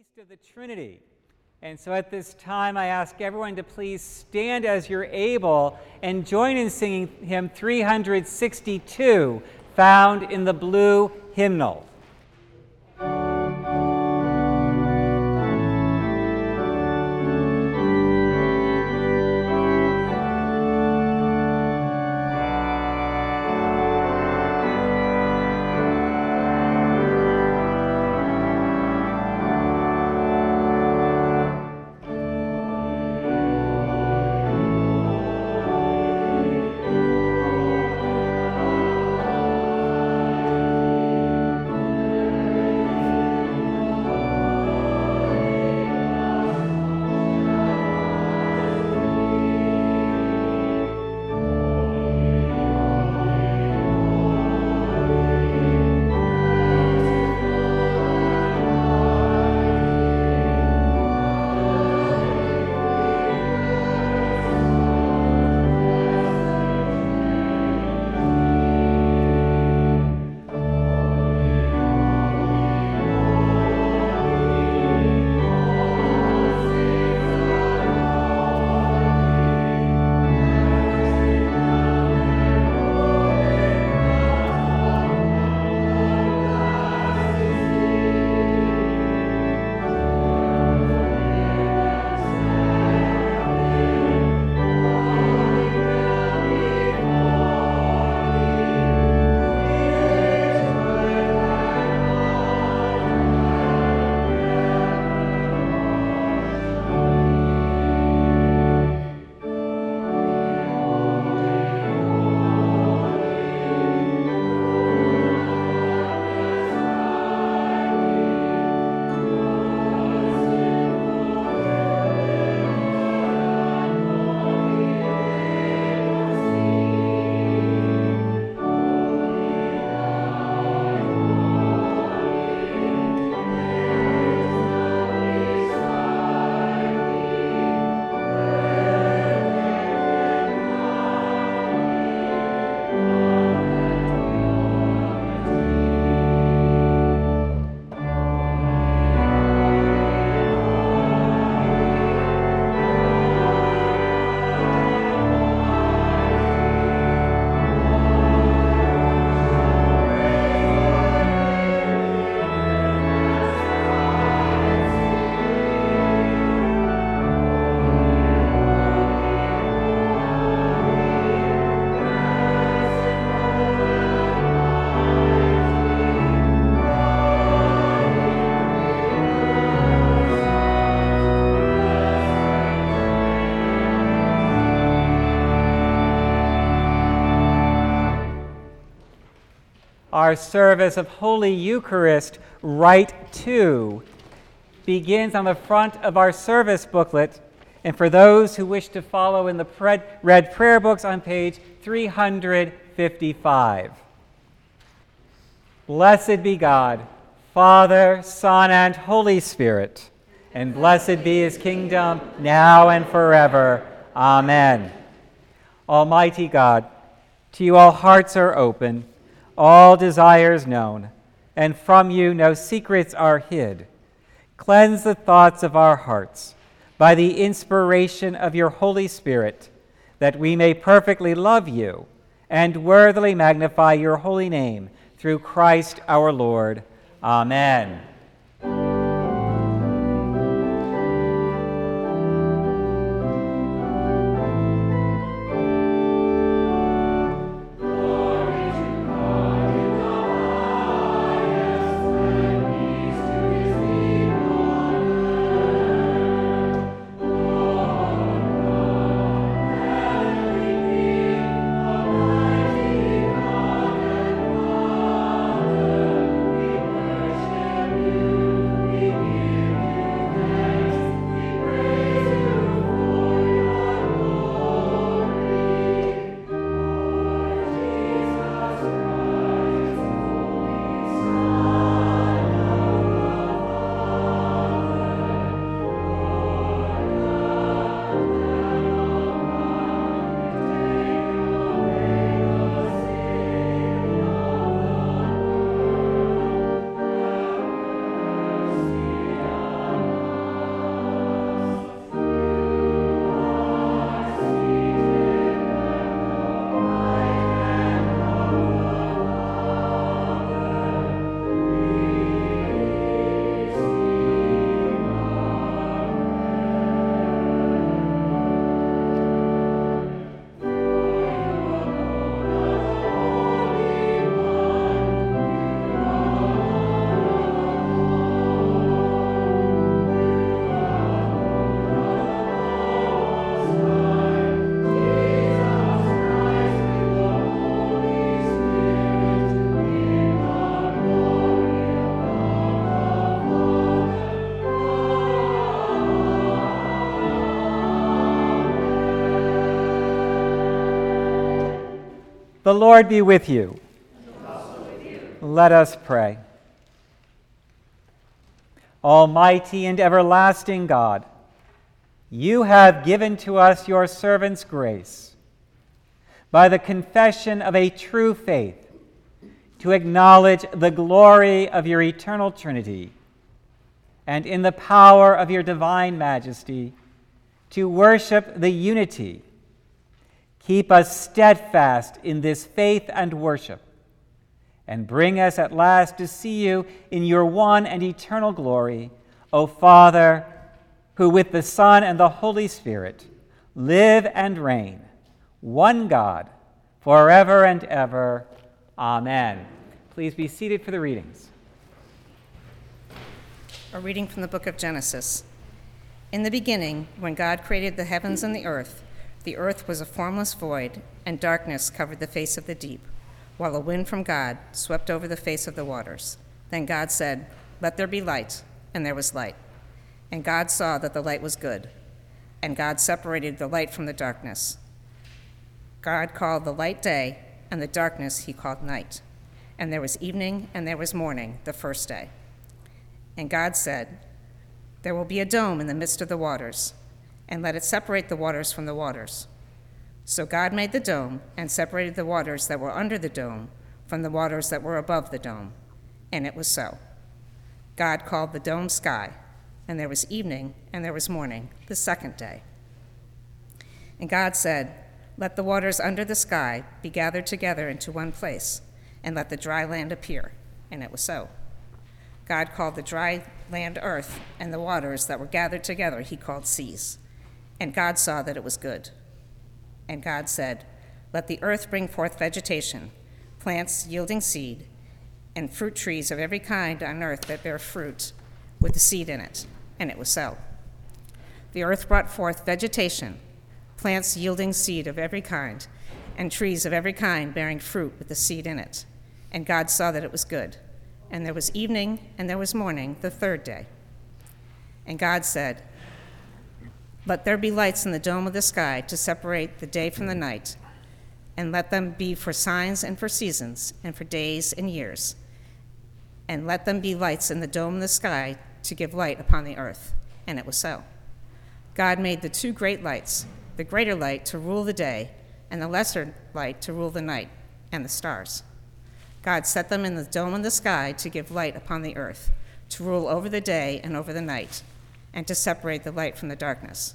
Feast of the Trinity. And so at this time, I ask everyone to please stand as you're able and join in singing hymn 362, found in the blue hymnal. Our service of Holy Eucharist, Rite Two, begins on the front of our service booklet. And for those who wish to follow in the red prayer books on page 355. Blessed be God, Father, Son, and Holy Spirit, and blessed be his kingdom now and forever. Amen. Almighty God, to you all hearts are open all desires known, and from you no secrets are hid. Cleanse the thoughts of our hearts by the inspiration of your Holy Spirit, that we may perfectly love you and worthily magnify your holy name through Christ our Lord. Amen. The Lord be with you. with you. Let us pray. Almighty and everlasting God, you have given to us your servants grace by the confession of a true faith to acknowledge the glory of your eternal Trinity and in the power of your divine majesty to worship the unity. Keep us steadfast in this faith and worship, and bring us at last to see you in your one and eternal glory, O Father, who with the Son and the Holy Spirit live and reign, one God, forever and ever. Amen. Please be seated for the readings. A reading from the book of Genesis. In the beginning, when God created the heavens and the earth, the earth was a formless void, and darkness covered the face of the deep, while a wind from God swept over the face of the waters. Then God said, Let there be light, and there was light. And God saw that the light was good, and God separated the light from the darkness. God called the light day, and the darkness he called night. And there was evening, and there was morning, the first day. And God said, There will be a dome in the midst of the waters, and let it separate the waters from the waters. So God made the dome, and separated the waters that were under the dome from the waters that were above the dome. And it was so. God called the dome sky, and there was evening, and there was morning, the second day. And God said, Let the waters under the sky be gathered together into one place and let the dry land appear. And it was so. God called the dry land earth, and the waters that were gathered together he called seas. And God saw that it was good. And God said, Let the earth bring forth vegetation, plants yielding seed, and fruit trees of every kind on earth that bear fruit with the seed in it. And it was so. The earth brought forth vegetation, plants yielding seed of every kind, and trees of every kind bearing fruit with the seed in it. And God saw that it was good. And there was evening and there was morning, the third day. And God said, Let there be lights in the dome of the sky to separate the day from the night, and let them be for signs and for seasons, and for days and years. And let them be lights in the dome of the sky to give light upon the earth. And it was so. God made the two great lights, the greater light to rule the day, and the lesser light to rule the night, and the stars. God set them in the dome of the sky to give light upon the earth, to rule over the day and over the night, and to separate the light from the darkness.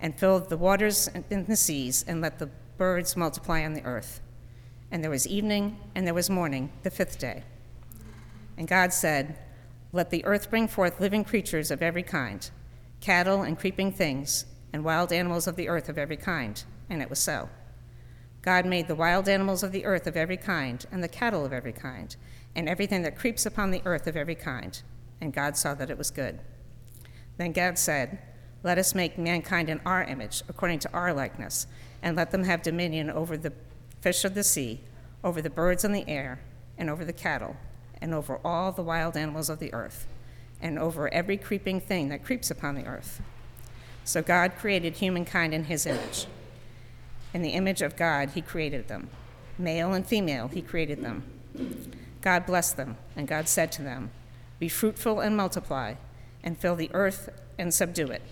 and filled the waters in the seas, and let the birds multiply on the earth. And there was evening, and there was morning, the fifth day. And God said, Let the earth bring forth living creatures of every kind, cattle and creeping things, and wild animals of the earth of every kind. And it was so. God made the wild animals of the earth of every kind, and the cattle of every kind, and everything that creeps upon the earth of every kind. And God saw that it was good. Then God said, Let us make mankind in our image, according to our likeness, and let them have dominion over the fish of the sea, over the birds in the air, and over the cattle, and over all the wild animals of the earth, and over every creeping thing that creeps upon the earth. So God created humankind in his image. In the image of God, he created them. Male and female, he created them. God blessed them, and God said to them, Be fruitful and multiply, and fill the earth and subdue it,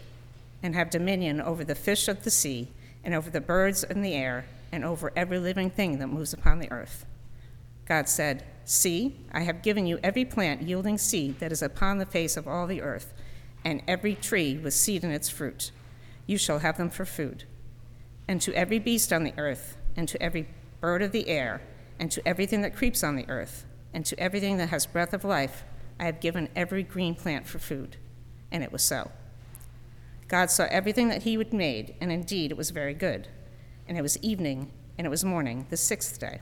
and have dominion over the fish of the sea, and over the birds in the air, and over every living thing that moves upon the earth. God said, See, I have given you every plant yielding seed that is upon the face of all the earth, and every tree with seed in its fruit. You shall have them for food and to every beast on the earth, and to every bird of the air, and to everything that creeps on the earth, and to everything that has breath of life, I have given every green plant for food. And it was so. God saw everything that he had made, and indeed it was very good. And it was evening, and it was morning, the sixth day.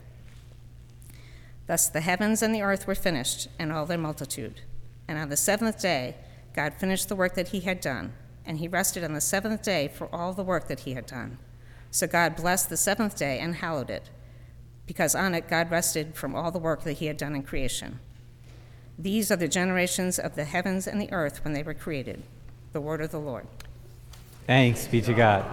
Thus the heavens and the earth were finished, and all their multitude. And on the seventh day, God finished the work that he had done, and he rested on the seventh day for all the work that he had done. So God blessed the seventh day and hallowed it, because on it God rested from all the work that he had done in creation. These are the generations of the heavens and the earth when they were created. The word of the Lord. Thanks be to God.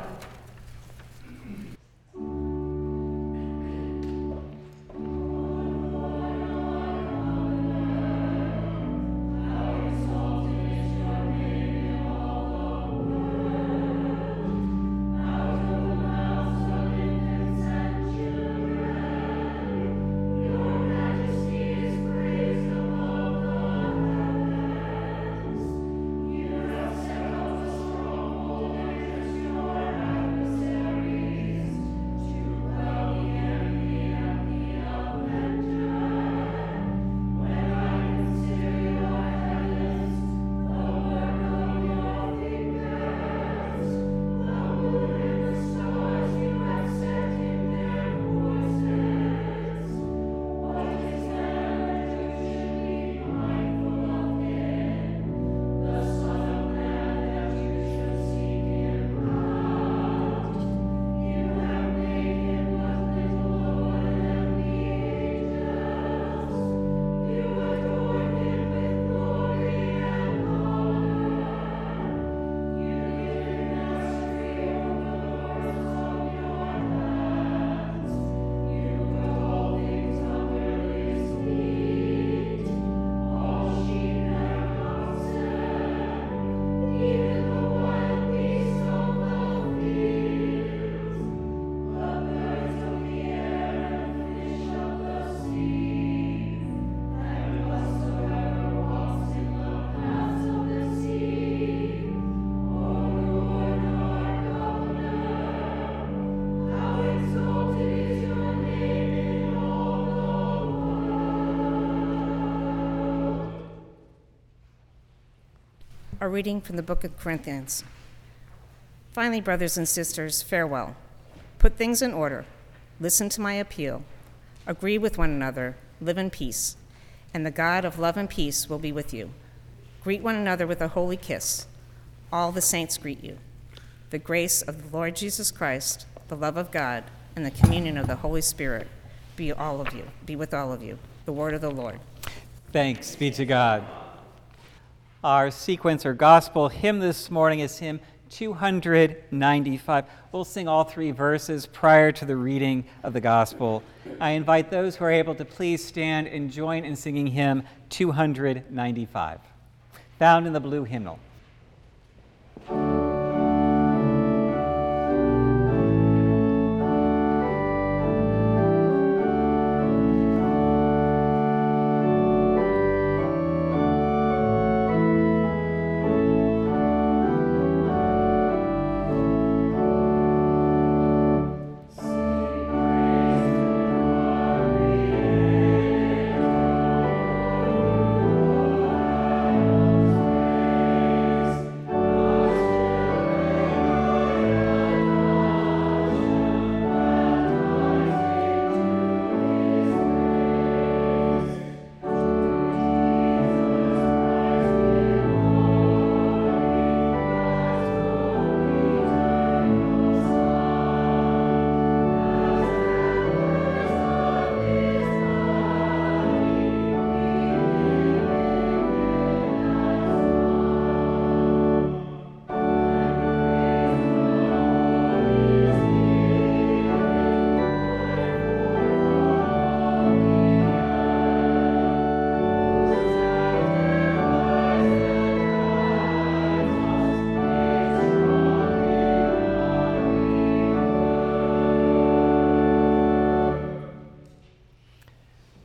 A reading from the book of Corinthians. Finally, brothers and sisters, farewell. Put things in order. Listen to my appeal. Agree with one another. Live in peace. And the God of love and peace will be with you. Greet one another with a holy kiss. All the saints greet you. The grace of the Lord Jesus Christ, the love of God, and the communion of the Holy Spirit be all of you, be with all of you. The word of the Lord. Thanks be to God. Our sequence or gospel hymn this morning is hymn 295. We'll sing all three verses prior to the reading of the gospel. I invite those who are able to please stand and join in singing hymn 295, found in the blue hymnal.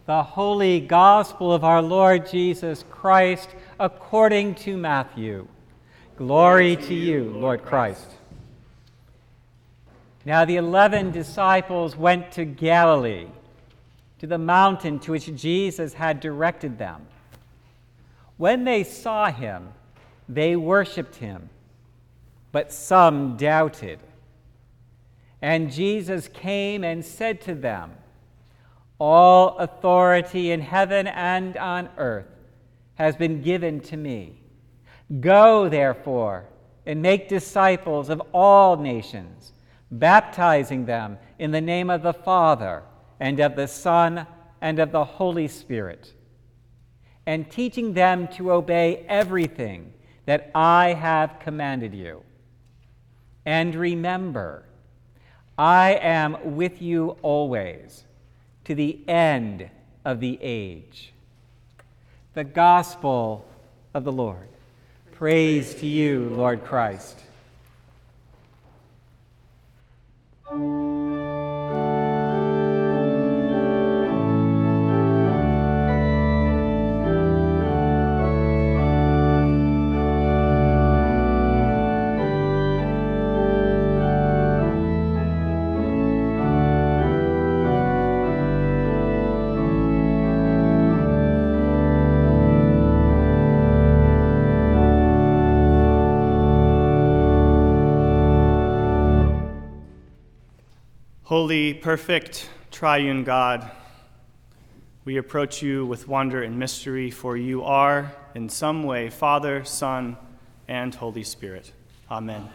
The holy gospel of our Lord Jesus Christ according to Matthew. Glory to you, Lord Christ. Now the eleven disciples went to Galilee, to the mountain to which Jesus had directed them. When they saw him, they worshiped him, but some doubted. And Jesus came and said to them, All authority in heaven and on earth has been given to me. Go, therefore, and make disciples of all nations, baptizing them in the name of the Father, and of the Son, and of the Holy Spirit, and teaching them to obey everything that I have commanded you. And remember, I am with you always to the end of the age. The Gospel of the Lord. Praise to you, Lord Christ. Holy, perfect, triune God, we approach you with wonder and mystery, for you are, in some way, Father, Son, and Holy Spirit. Amen.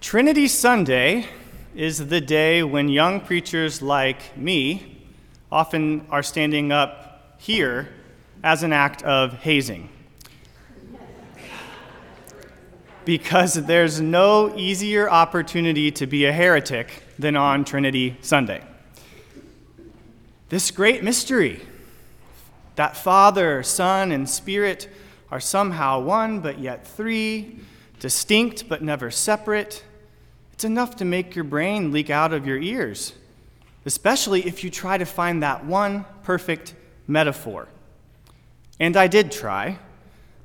Trinity Sunday is the day when young preachers like me often are standing up here as an act of hazing. Because there's no easier opportunity to be a heretic than on Trinity Sunday. This great mystery that Father, Son, and Spirit are somehow one, but yet three, distinct but never separate, it's enough to make your brain leak out of your ears, especially if you try to find that one perfect metaphor. And I did try,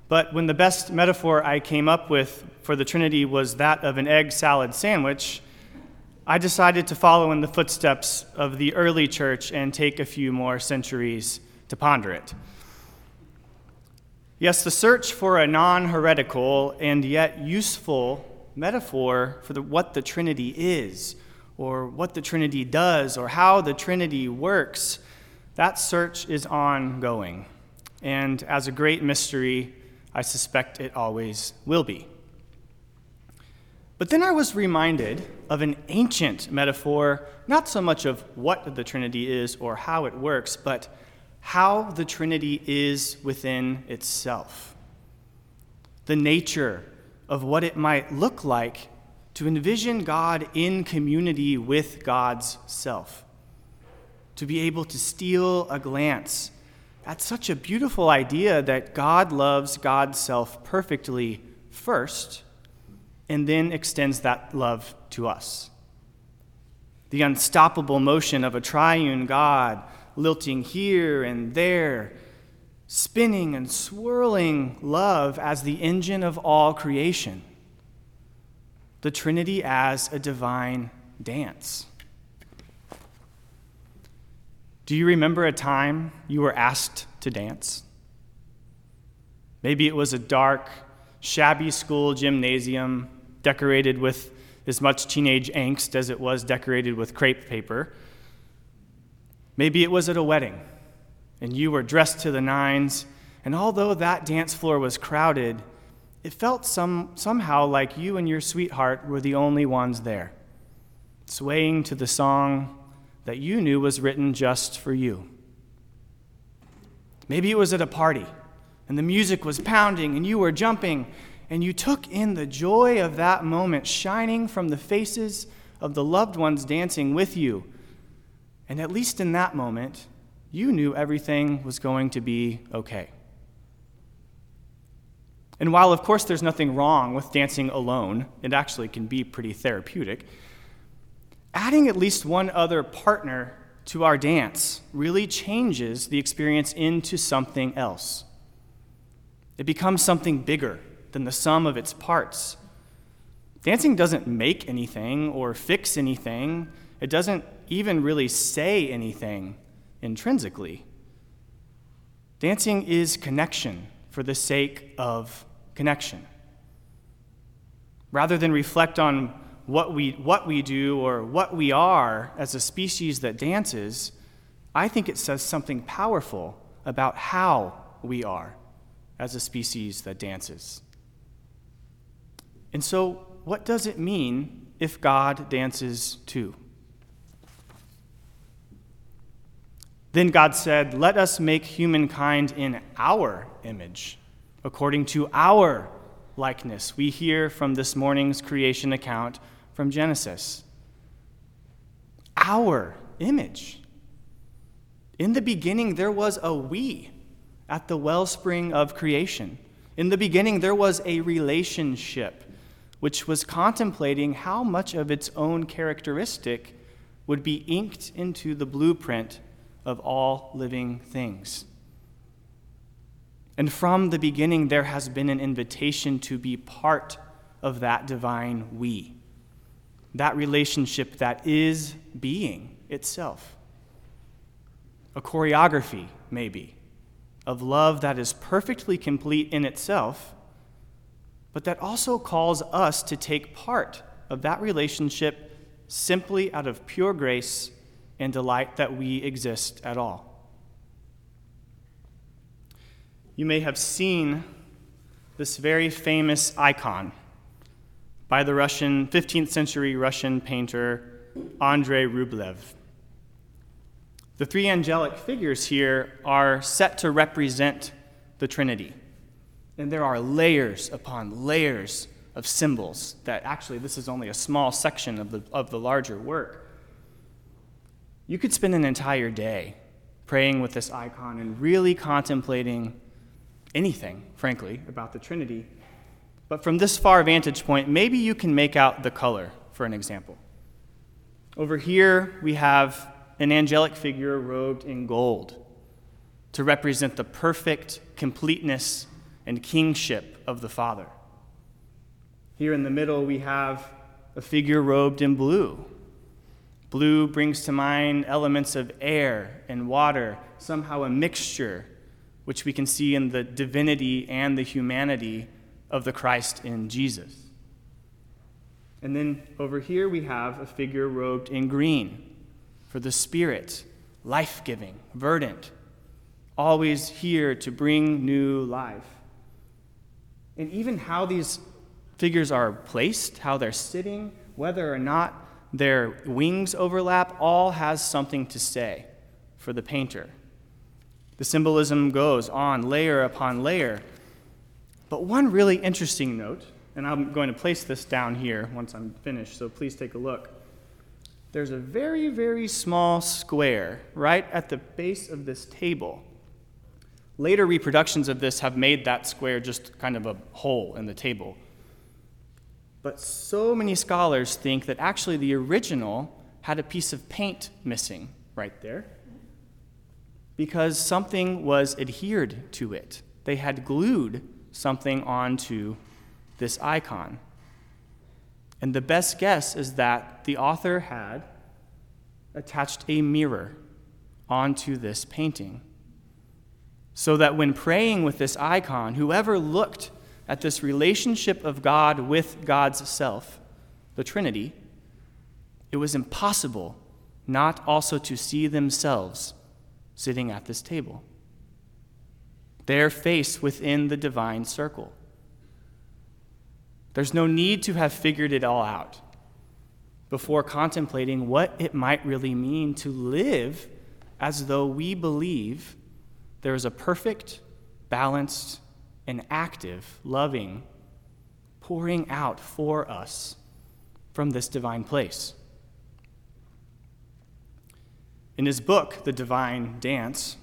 but when the best metaphor I came up with for the Trinity was that of an egg salad sandwich, I decided to follow in the footsteps of the early church and take a few more centuries to ponder it. Yes, the search for a non heretical and yet useful metaphor for the, what the Trinity is, or what the Trinity does, or how the Trinity works, that search is ongoing. And as a great mystery, I suspect it always will be. But then I was reminded of an ancient metaphor, not so much of what the Trinity is or how it works, but how the Trinity is within itself. The nature of what it might look like to envision God in community with God's self. To be able to steal a glance at such a beautiful idea that God loves God's self perfectly first and then extends that love to us. The unstoppable motion of a triune God lilting here and there, spinning and swirling love as the engine of all creation. The Trinity as a divine dance. Do you remember a time you were asked to dance? Maybe it was a dark, shabby school gymnasium decorated with as much teenage angst as it was decorated with crepe paper. Maybe it was at a wedding, and you were dressed to the nines, and although that dance floor was crowded, it felt some, somehow like you and your sweetheart were the only ones there, swaying to the song that you knew was written just for you. Maybe it was at a party, and the music was pounding, and you were jumping, and you took in the joy of that moment shining from the faces of the loved ones dancing with you. And at least in that moment, you knew everything was going to be okay. And while, of course, there's nothing wrong with dancing alone, it actually can be pretty therapeutic, adding at least one other partner to our dance really changes the experience into something else. It becomes something bigger than the sum of its parts. Dancing doesn't make anything or fix anything, it doesn't even really say anything intrinsically. Dancing is connection for the sake of connection. Rather than reflect on what we, what we do or what we are as a species that dances, I think it says something powerful about how we are as a species that dances. And so, what does it mean if God dances too? Then God said, Let us make humankind in our image, according to our likeness. We hear from this morning's creation account from Genesis. Our image. In the beginning, there was a we at the wellspring of creation. In the beginning, there was a relationship which was contemplating how much of its own characteristic would be inked into the blueprint of all living things. And from the beginning, there has been an invitation to be part of that divine we, that relationship that is being itself. A choreography, maybe, of love that is perfectly complete in itself, but that also calls us to take part of that relationship simply out of pure grace and delight that we exist at all. You may have seen this very famous icon by the Russian 15th century Russian painter Andrei Rublev. The three angelic figures here are set to represent the Trinity. And there are layers upon layers of symbols that actually, this is only a small section of the, of the larger work. You could spend an entire day praying with this icon and really contemplating anything, frankly, about the Trinity. But from this far vantage point, maybe you can make out the color, for an example. Over here, we have an angelic figure robed in gold to represent the perfect completeness and kingship of the Father. Here in the middle, we have a figure robed in blue Blue brings to mind elements of air and water, somehow a mixture, which we can see in the divinity and the humanity of the Christ in Jesus. And then over here we have a figure robed in green for the Spirit, life giving, verdant, always here to bring new life. And even how these figures are placed, how they're sitting, whether or not their wings overlap, all has something to say for the painter. The symbolism goes on layer upon layer. But one really interesting note, and I'm going to place this down here once I'm finished, so please take a look. There's a very, very small square right at the base of this table. Later reproductions of this have made that square just kind of a hole in the table. But so many scholars think that actually the original had a piece of paint missing right there because something was adhered to it. They had glued something onto this icon. And the best guess is that the author had attached a mirror onto this painting. So that when praying with this icon, whoever looked at this relationship of God with God's self, the Trinity, it was impossible not also to see themselves sitting at this table, their face within the divine circle. There's no need to have figured it all out before contemplating what it might really mean to live as though we believe there is a perfect, balanced, and active, loving, pouring out for us from this divine place. In his book, The Divine Dance,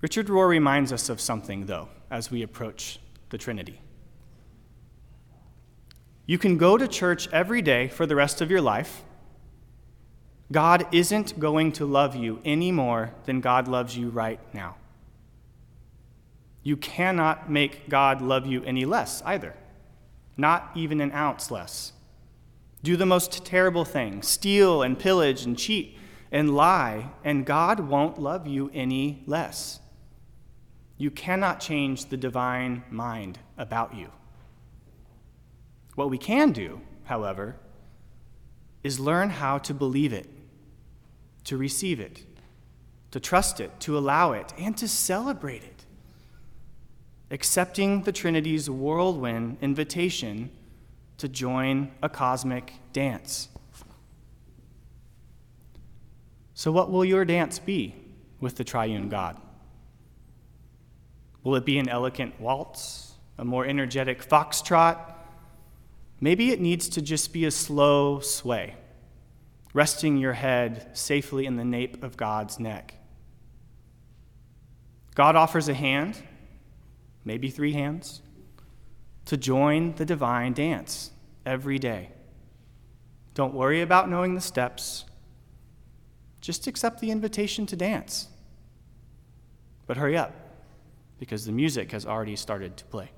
Richard Rohr reminds us of something, though, as we approach the Trinity. You can go to church every day for the rest of your life. God isn't going to love you any more than God loves you right now. You cannot make God love you any less either, not even an ounce less. Do the most terrible thing steal and pillage and cheat and lie, and God won't love you any less. You cannot change the divine mind about you. What we can do, however, is learn how to believe it, to receive it, to trust it, to allow it, and to celebrate it. Accepting the Trinity's whirlwind invitation to join a cosmic dance. So, what will your dance be with the triune God? Will it be an elegant waltz, a more energetic foxtrot? Maybe it needs to just be a slow sway, resting your head safely in the nape of God's neck. God offers a hand, maybe three hands, to join the divine dance every day. Don't worry about knowing the steps. Just accept the invitation to dance. But hurry up, because the music has already started to play.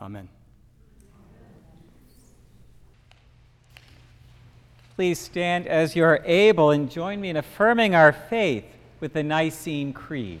Amen. Please stand as you are able and join me in affirming our faith with the Nicene Creed.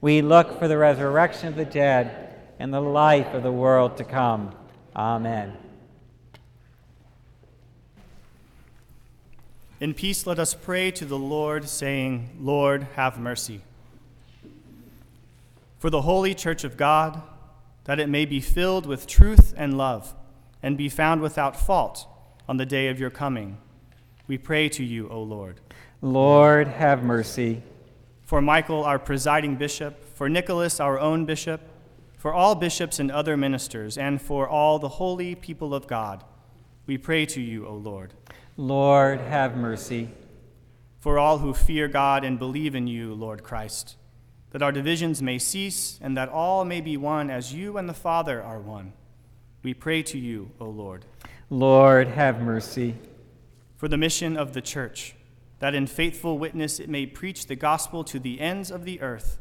We look for the resurrection of the dead and the life of the world to come. Amen. In peace, let us pray to the Lord, saying, Lord, have mercy. For the holy church of God, that it may be filled with truth and love, and be found without fault on the day of your coming, we pray to you, O Lord. Lord, have mercy. For Michael, our presiding bishop, for Nicholas, our own bishop, for all bishops and other ministers, and for all the holy people of God, we pray to you, O Lord. Lord, have mercy. For all who fear God and believe in you, Lord Christ, that our divisions may cease and that all may be one as you and the Father are one, we pray to you, O Lord. Lord, have mercy. For the mission of the church, that in faithful witness it may preach the gospel to the ends of the earth,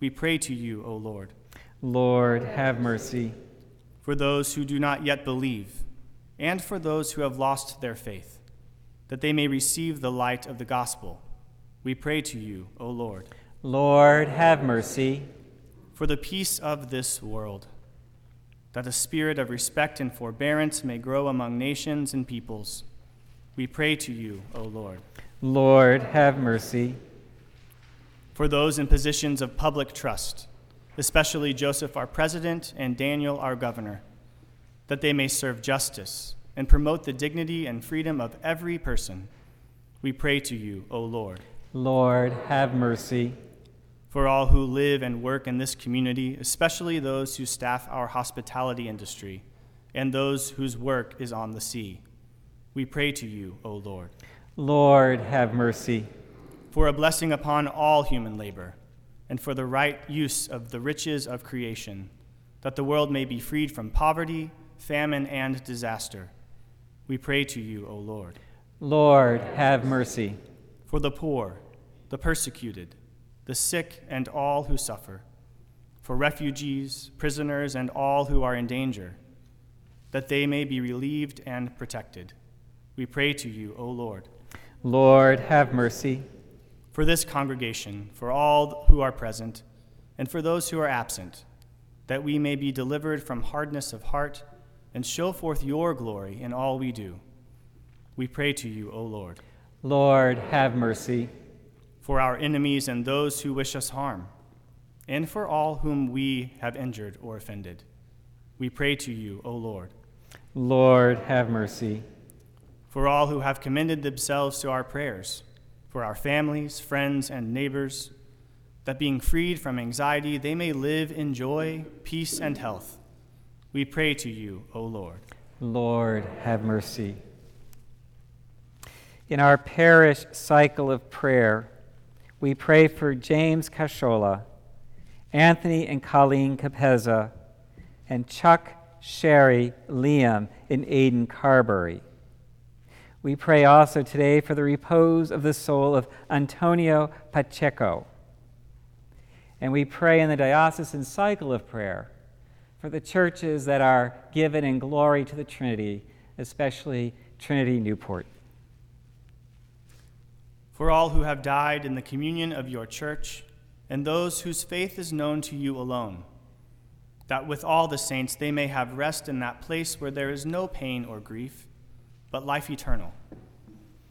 we pray to you, O Lord. Lord, have mercy. For those who do not yet believe, and for those who have lost their faith, that they may receive the light of the gospel, we pray to you, O Lord. Lord, have mercy. For the peace of this world, that a spirit of respect and forbearance may grow among nations and peoples, we pray to you, O Lord. Lord, have mercy. For those in positions of public trust, especially Joseph, our president, and Daniel, our governor, that they may serve justice and promote the dignity and freedom of every person, we pray to you, O Lord. Lord, have mercy. For all who live and work in this community, especially those who staff our hospitality industry and those whose work is on the sea, we pray to you, O Lord. Lord, have mercy. For a blessing upon all human labor, and for the right use of the riches of creation, that the world may be freed from poverty, famine, and disaster, we pray to you, O Lord. Lord, have mercy. For the poor, the persecuted, the sick, and all who suffer, for refugees, prisoners, and all who are in danger, that they may be relieved and protected. We pray to you, O Lord. Lord, have mercy. For this congregation, for all who are present, and for those who are absent, that we may be delivered from hardness of heart and show forth your glory in all we do. We pray to you, O Lord. Lord, have mercy. For our enemies and those who wish us harm, and for all whom we have injured or offended, we pray to you, O Lord. Lord, have mercy. For all who have commended themselves to our prayers, for our families, friends, and neighbors, that being freed from anxiety, they may live in joy, peace, and health. We pray to you, O Lord. Lord, have mercy. In our parish cycle of prayer, we pray for James Cashola, Anthony and Colleen Capeza, and Chuck, Sherry, Liam, and Aidan Carberry. We pray also today for the repose of the soul of Antonio Pacheco. And we pray in the diocesan cycle of prayer for the churches that are given in glory to the Trinity, especially Trinity Newport. For all who have died in the communion of your church, and those whose faith is known to you alone, that with all the saints they may have rest in that place where there is no pain or grief, but life eternal.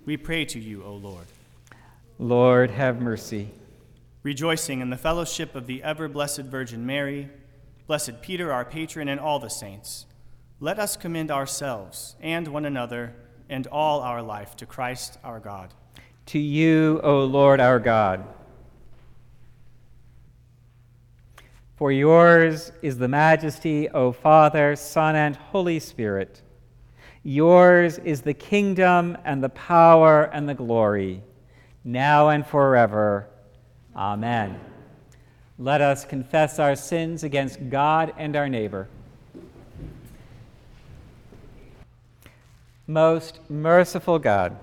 We pray to you, O Lord. Lord, have mercy. Rejoicing in the fellowship of the ever blessed Virgin Mary, blessed Peter, our patron, and all the saints, let us commend ourselves and one another and all our life to Christ our God. To you, O Lord our God. For yours is the majesty, O Father, Son, and Holy Spirit. Yours is the kingdom and the power and the glory, now and forever. Amen. Let us confess our sins against God and our neighbor. Most merciful God,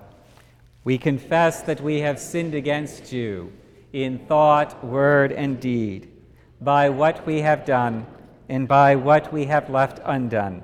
we confess that we have sinned against you in thought, word, and deed, by what we have done and by what we have left undone.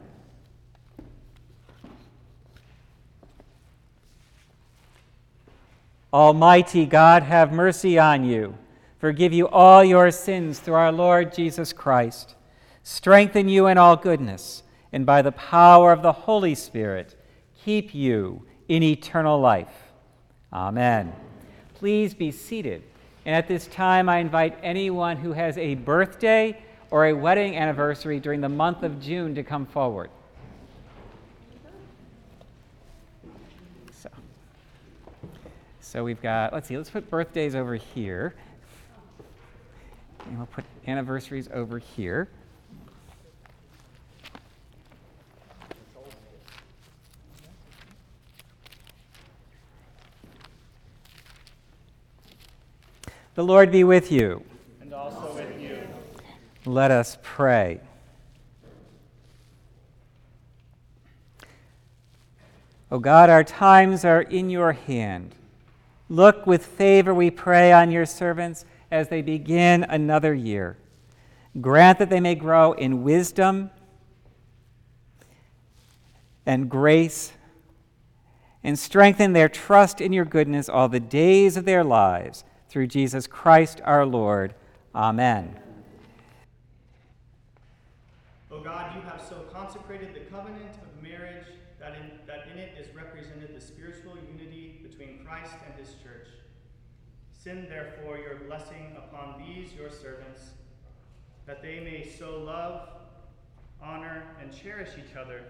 Almighty God, have mercy on you, forgive you all your sins through our Lord Jesus Christ, strengthen you in all goodness, and by the power of the Holy Spirit, keep you in eternal life. Amen. Please be seated. And at this time, I invite anyone who has a birthday or a wedding anniversary during the month of June to come forward. So we've got, let's see, let's put birthdays over here. And we'll put anniversaries over here. The Lord be with you. And also with you. Let us pray. O God, our times are in your hand. Look with favor, we pray, on your servants as they begin another year. Grant that they may grow in wisdom and grace and strengthen their trust in your goodness all the days of their lives through Jesus Christ our Lord. Amen. O God, you have so consecrated the covenant of marriage that in, that in it is represented the spiritual unity between Christ and his church. Send therefore your blessing upon these your servants, that they may so love, honor, and cherish each other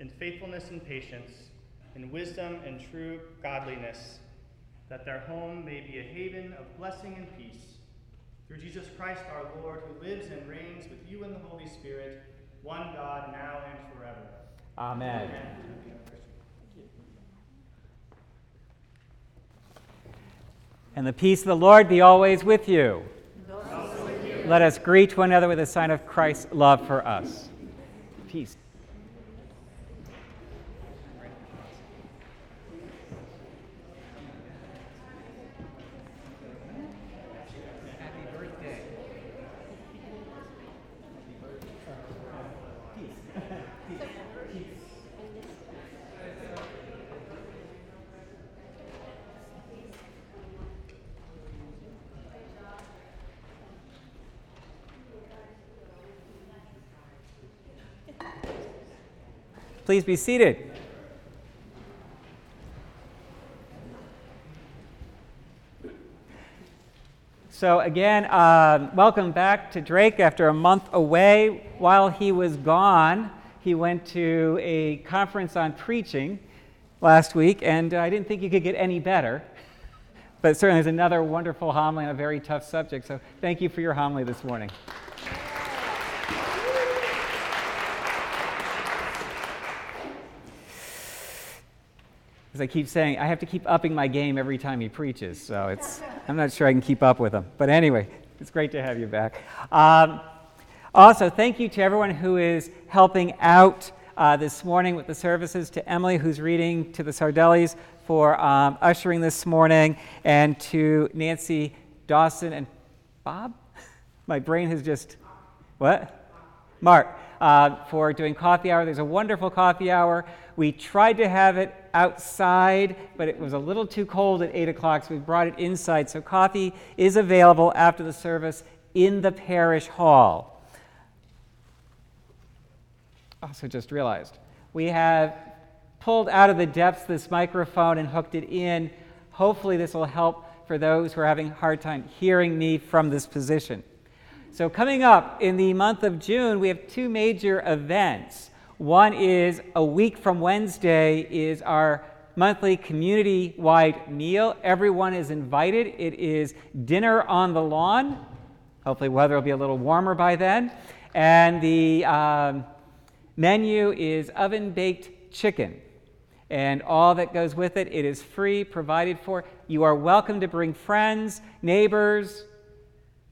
in faithfulness and patience, in wisdom and true godliness that their home may be a haven of blessing and peace. Through Jesus Christ our Lord, who lives and reigns with you in the Holy Spirit, one God, now and forever. Amen. Amen. And the peace of the Lord be always with you. With Let us greet one another with a sign of Christ's love for us. Peace. Please be seated. So, again, uh, welcome back to Drake after a month away. While he was gone, he went to a conference on preaching last week, and uh, I didn't think you could get any better. But certainly, it's another wonderful homily on a very tough subject. So, thank you for your homily this morning. As I keep saying, I have to keep upping my game every time he preaches. So it's, I'm not sure I can keep up with him. But anyway, it's great to have you back. Um, also, thank you to everyone who is helping out uh, this morning with the services, to Emily, who's reading, to the Sardellis for um, ushering this morning, and to Nancy Dawson and Bob. My brain has just, what? Mark, uh, for doing coffee hour. There's a wonderful coffee hour. We tried to have it outside, but it was a little too cold at 8 o'clock, so we brought it inside. So coffee is available after the service in the parish hall. Also, just realized we have pulled out of the depths this microphone and hooked it in. Hopefully, this will help for those who are having a hard time hearing me from this position. So, coming up in the month of June, we have two major events. One is a week from Wednesday is our monthly community wide meal. Everyone is invited. It is dinner on the lawn. Hopefully, weather will be a little warmer by then. And the um, menu is oven baked chicken and all that goes with it. It is free, provided for. You are welcome to bring friends, neighbors,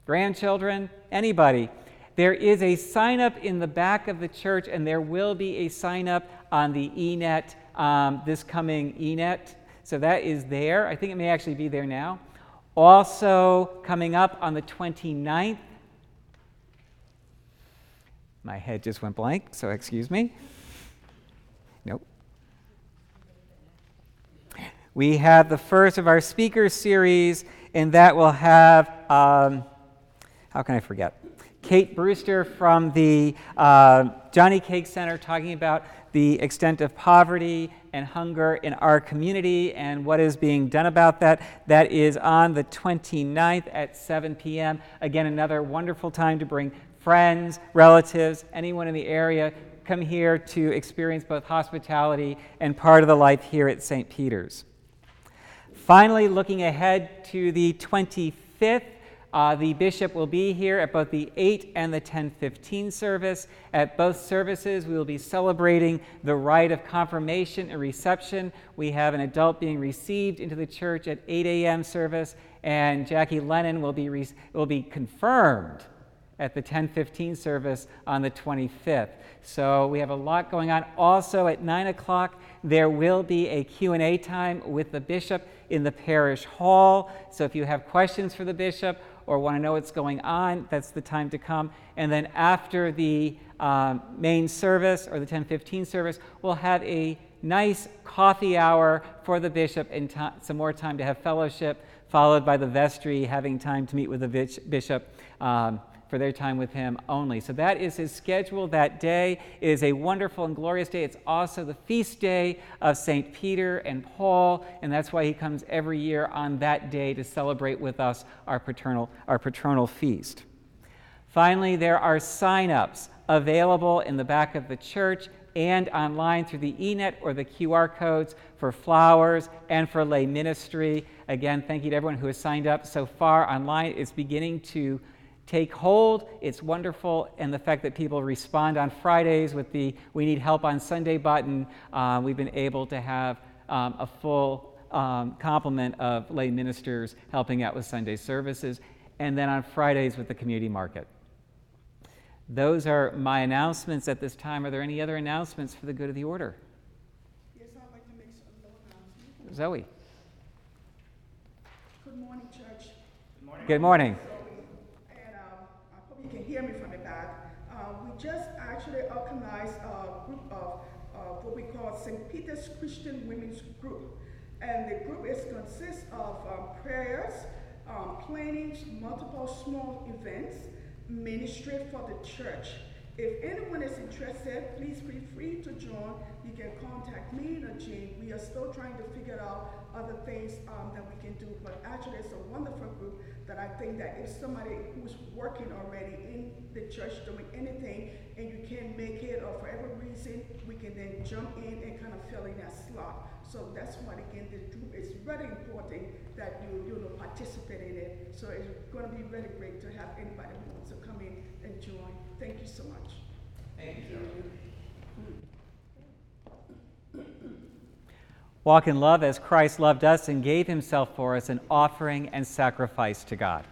grandchildren, anybody. There is a sign up in the back of the church, and there will be a sign up on the eNet um, this coming eNet. So that is there. I think it may actually be there now. Also, coming up on the 29th, my head just went blank, so excuse me. Nope. We have the first of our speaker series, and that will have, um, how can I forget? Kate Brewster from the uh, Johnny Cake Center talking about the extent of poverty and hunger in our community and what is being done about that. That is on the 29th at 7 p.m. Again, another wonderful time to bring friends, relatives, anyone in the area. Come here to experience both hospitality and part of the life here at St. Peter's. Finally, looking ahead to the 25th, uh, the bishop will be here at both the 8 and the 10:15 service. At both services, we will be celebrating the rite of confirmation and reception. We have an adult being received into the church at 8 a.m. service, and Jackie Lennon will be, re- will be confirmed at the 10:15 service on the 25th. So we have a lot going on. Also at 9 o'clock, there will be a Q&A time with the bishop in the parish hall. So if you have questions for the bishop or want to know what's going on, that's the time to come. And then after the um, main service or the 1015 service, we'll have a nice coffee hour for the bishop and t- some more time to have fellowship, followed by the vestry, having time to meet with the bishop. Um, for their time with him only. So that is his schedule that day. It is a wonderful and glorious day. It's also the feast day of St. Peter and Paul, and that's why he comes every year on that day to celebrate with us our paternal, our patronal feast. Finally, there are sign-ups available in the back of the church and online through the eNet or the QR codes for flowers and for lay ministry. Again, thank you to everyone who has signed up so far online. It's beginning to take hold. It's wonderful. And the fact that people respond on Fridays with the We Need Help on Sunday button, uh, we've been able to have um, a full um, complement of lay ministers helping out with Sunday services. and then on Fridays with the community market. Those are my announcements at this time. Are there any other announcements for the good of the order? Yes, I'd like to make some little announcement. Zoe. Good morning, church. Good morning. And um, I hope you can hear me from the back. Uh, we just actually organized a group of uh, what we call St. Peter's Christian Women's Group. And the group is consists of um, prayers, um, planning multiple small events, ministry for the church. If anyone is interested, please feel free to join. You can contact me or Jean. We are still trying to figure out other things um, that we can do, but actually it's a wonderful group that I think that if somebody who's working already in the church doing anything and you can't make it or for every reason, we can then jump in and kind of fill in that slot. So that's what again the group is very important that you you know participate in it. So it's going to be really great to have anybody who wants to come in and join. Thank you so much. Thank you. Walk in love as Christ loved us and gave himself for us, an offering and sacrifice to God.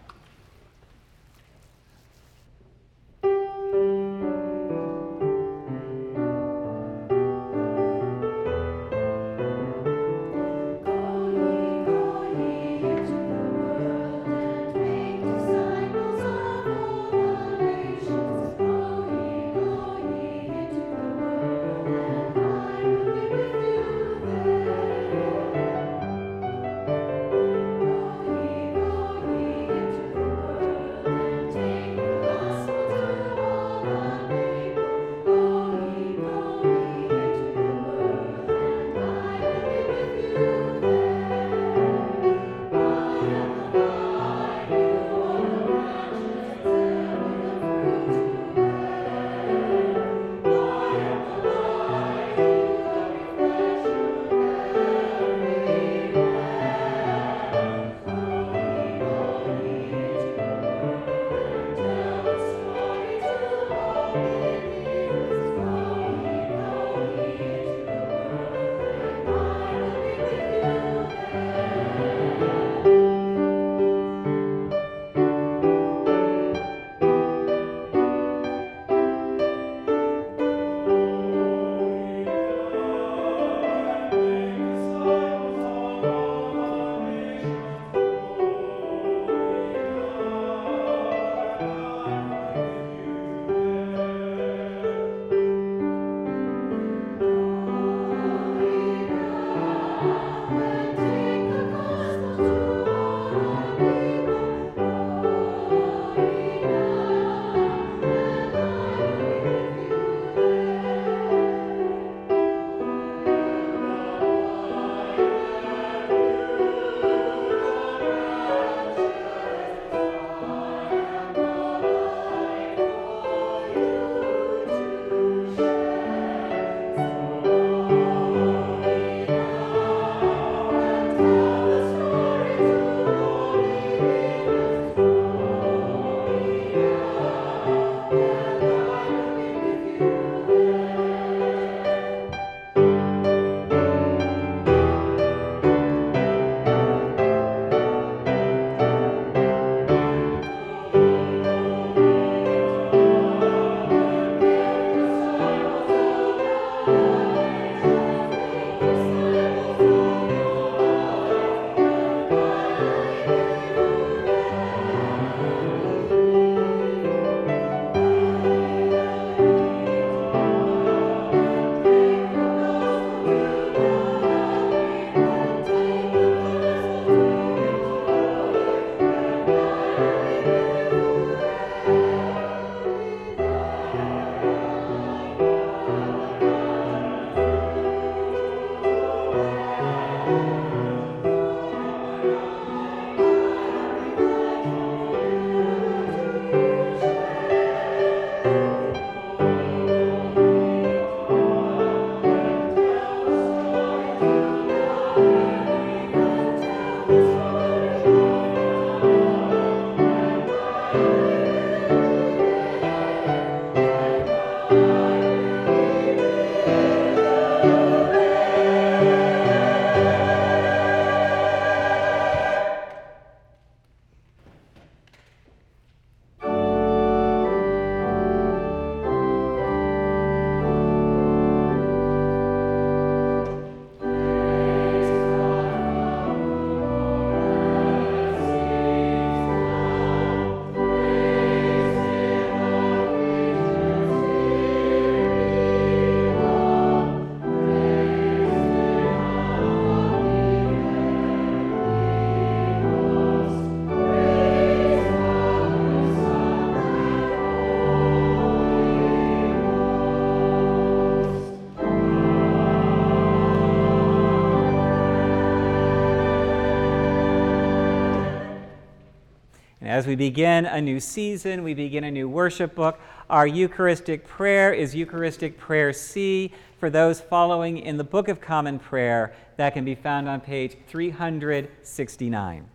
And as we begin a new season, we begin a new worship book. Our Eucharistic prayer is Eucharistic Prayer C for those following in the Book of Common Prayer that can be found on page 369.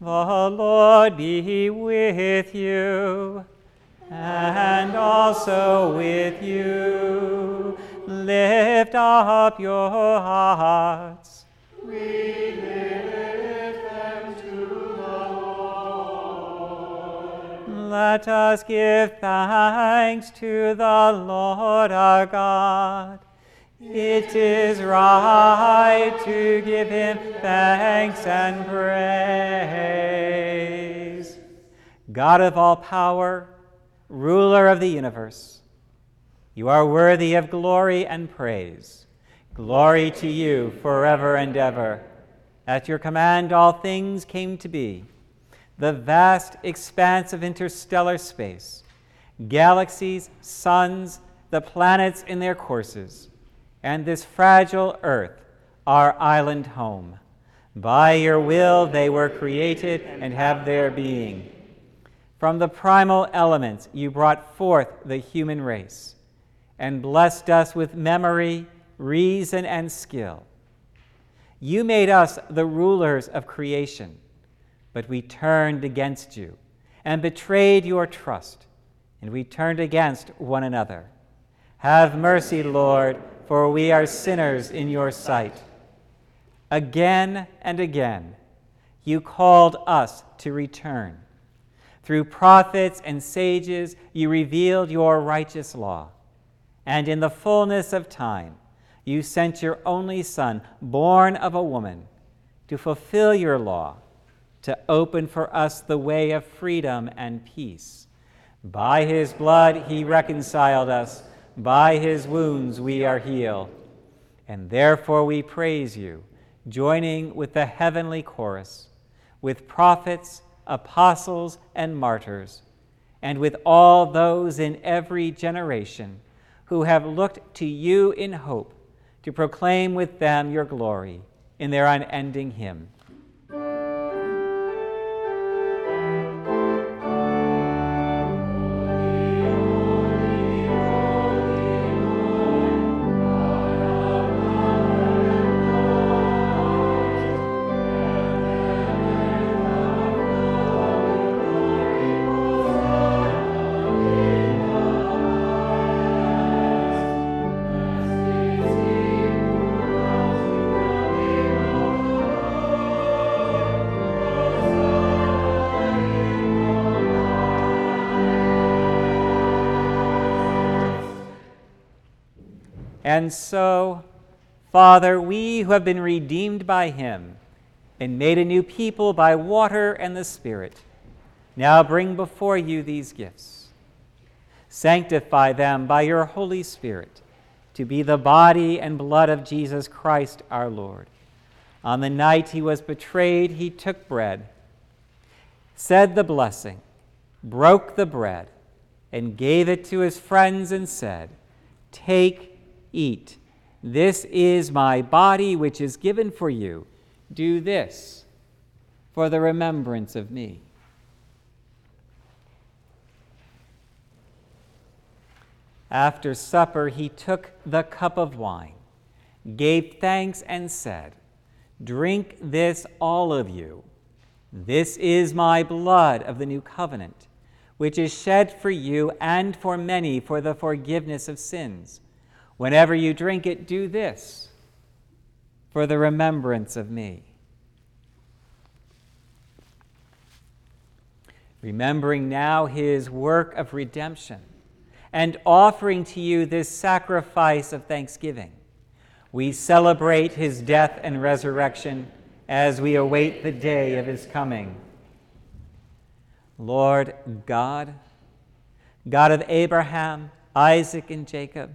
The Lord be with you and also with you. Lift up your hearts. Let us give thanks to the Lord our God. It is right to give him thanks and praise. God of all power, ruler of the universe, you are worthy of glory and praise. Glory to you forever and ever. At your command, all things came to be. The vast expanse of interstellar space, galaxies, suns, the planets in their courses and this fragile earth, our island home. By your will they were created and have their being. From the primal elements you brought forth the human race and blessed us with memory, reason, and skill. You made us the rulers of creation, but we turned against you and betrayed your trust, and we turned against one another. Have mercy, Lord for we are sinners in your sight. Again and again, you called us to return. Through prophets and sages, you revealed your righteous law. And in the fullness of time, you sent your only Son, born of a woman, to fulfill your law, to open for us the way of freedom and peace. By his blood, he reconciled us by his wounds we are healed. And therefore we praise you, joining with the heavenly chorus, with prophets, apostles, and martyrs, and with all those in every generation who have looked to you in hope to proclaim with them your glory in their unending hymn. And so, Father, we who have been redeemed by him and made a new people by water and the Spirit, now bring before you these gifts. Sanctify them by your Holy Spirit to be the body and blood of Jesus Christ our Lord. On the night he was betrayed, he took bread, said the blessing, broke the bread, and gave it to his friends and said, Take Eat. This is my body, which is given for you. Do this for the remembrance of me. After supper, he took the cup of wine, gave thanks, and said, Drink this, all of you. This is my blood of the new covenant, which is shed for you and for many for the forgiveness of sins. Whenever you drink it, do this for the remembrance of me. Remembering now his work of redemption and offering to you this sacrifice of thanksgiving, we celebrate his death and resurrection as we await the day of his coming. Lord God, God of Abraham, Isaac, and Jacob,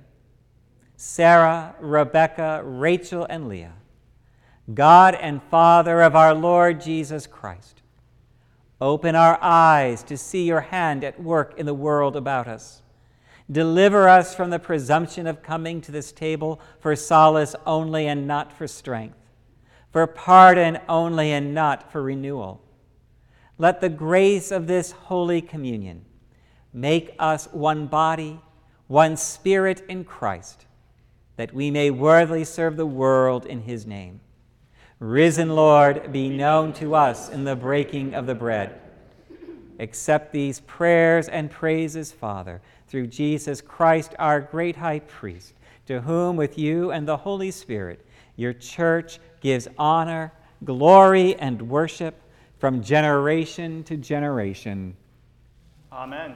Sarah, Rebekah, Rachel, and Leah, God and Father of our Lord Jesus Christ, open our eyes to see your hand at work in the world about us. Deliver us from the presumption of coming to this table for solace only and not for strength. for pardon only and not for renewal. Let the grace of this Holy Communion make us one body, one spirit in Christ, that we may worthily serve the world in his name. Risen Lord, be known to us in the breaking of the bread. Accept these prayers and praises, Father, through Jesus Christ, our great high priest, to whom, with you and the Holy Spirit, your church gives honor, glory, and worship from generation to generation. Amen.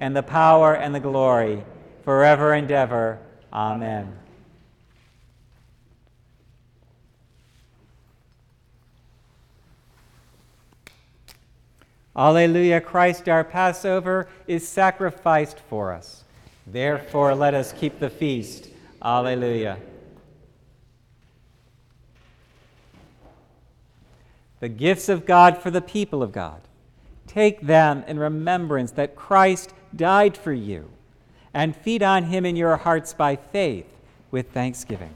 and the power, and the glory, forever and ever. Amen. Alleluia, Christ our Passover is sacrificed for us. Therefore, let us keep the feast. Alleluia. The gifts of God for the people of God. Take them in remembrance that Christ died for you, and feed on him in your hearts by faith with thanksgiving.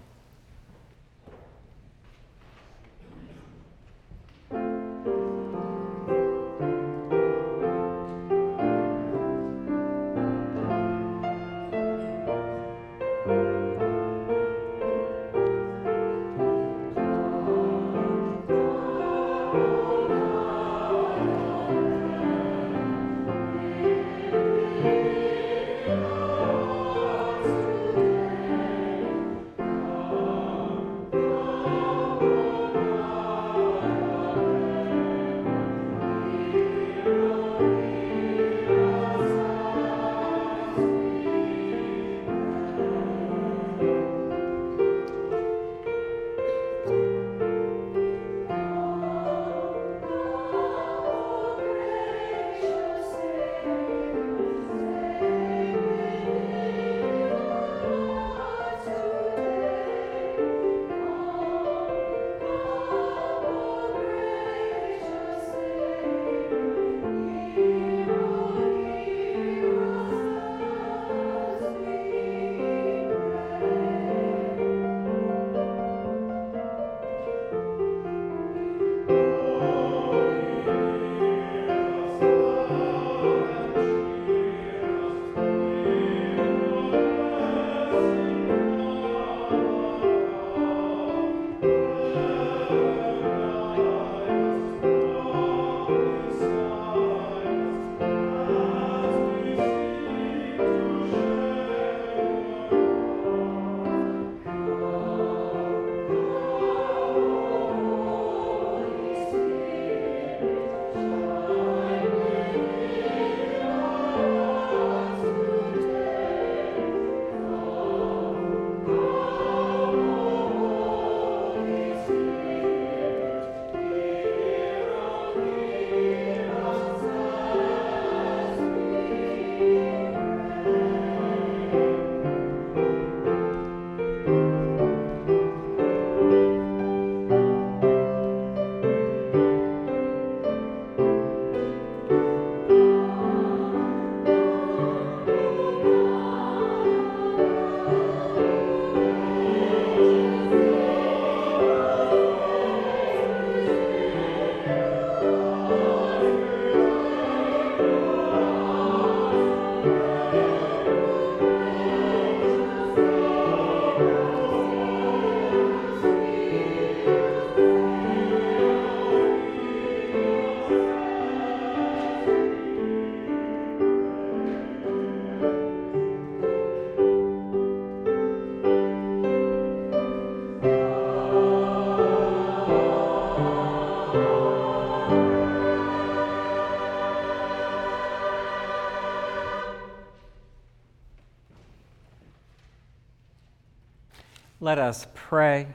Let us pray.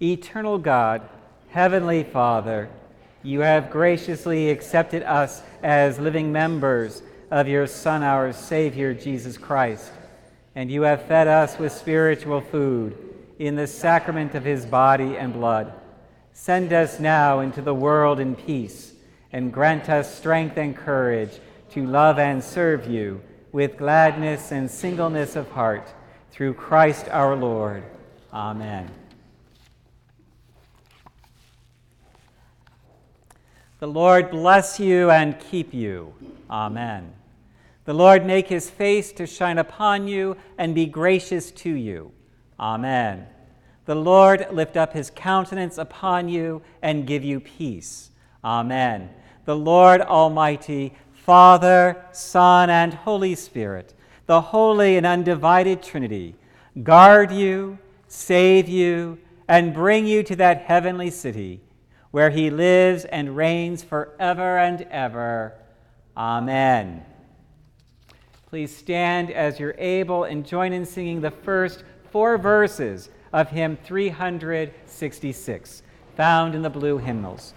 Eternal God, Heavenly Father, you have graciously accepted us as living members of your Son, our Savior, Jesus Christ, and you have fed us with spiritual food in the sacrament of his body and blood. Send us now into the world in peace, and grant us strength and courage to love and serve you with gladness and singleness of heart, through Christ our Lord. Amen. The Lord bless you and keep you. Amen. The Lord make his face to shine upon you and be gracious to you. Amen. The Lord lift up his countenance upon you and give you peace. Amen. The Lord Almighty, Father, Son, and Holy Spirit, the holy and undivided Trinity, guard you, save you, and bring you to that heavenly city where he lives and reigns forever and ever. Amen. Please stand as you're able and join in singing the first four verses of hymn 366, found in the blue hymnals.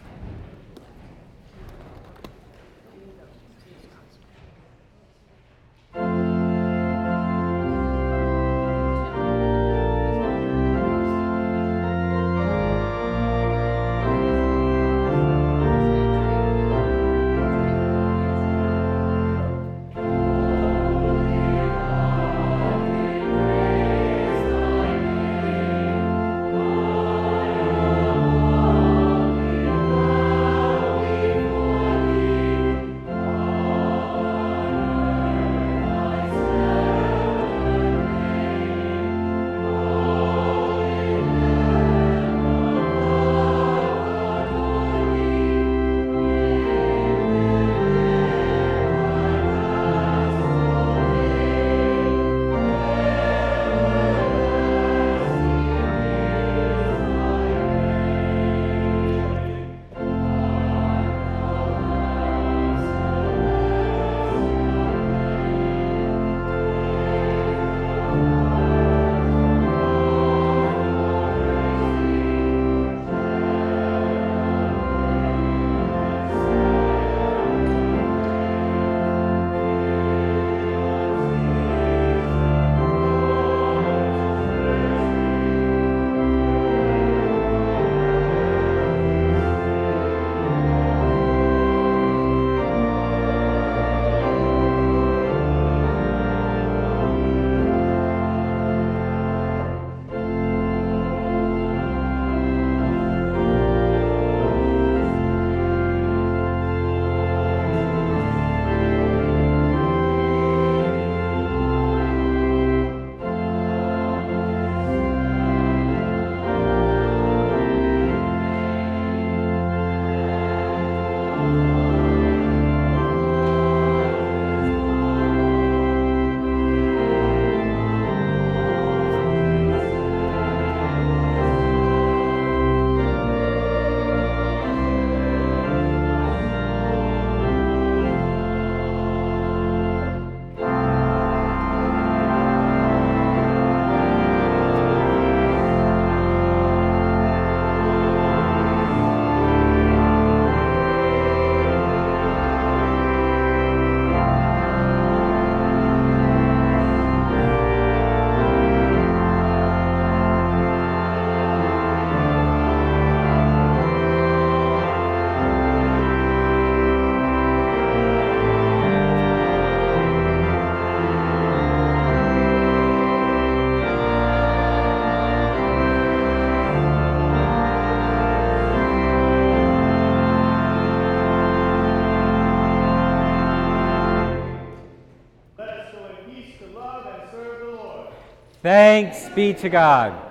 Thanks be to God.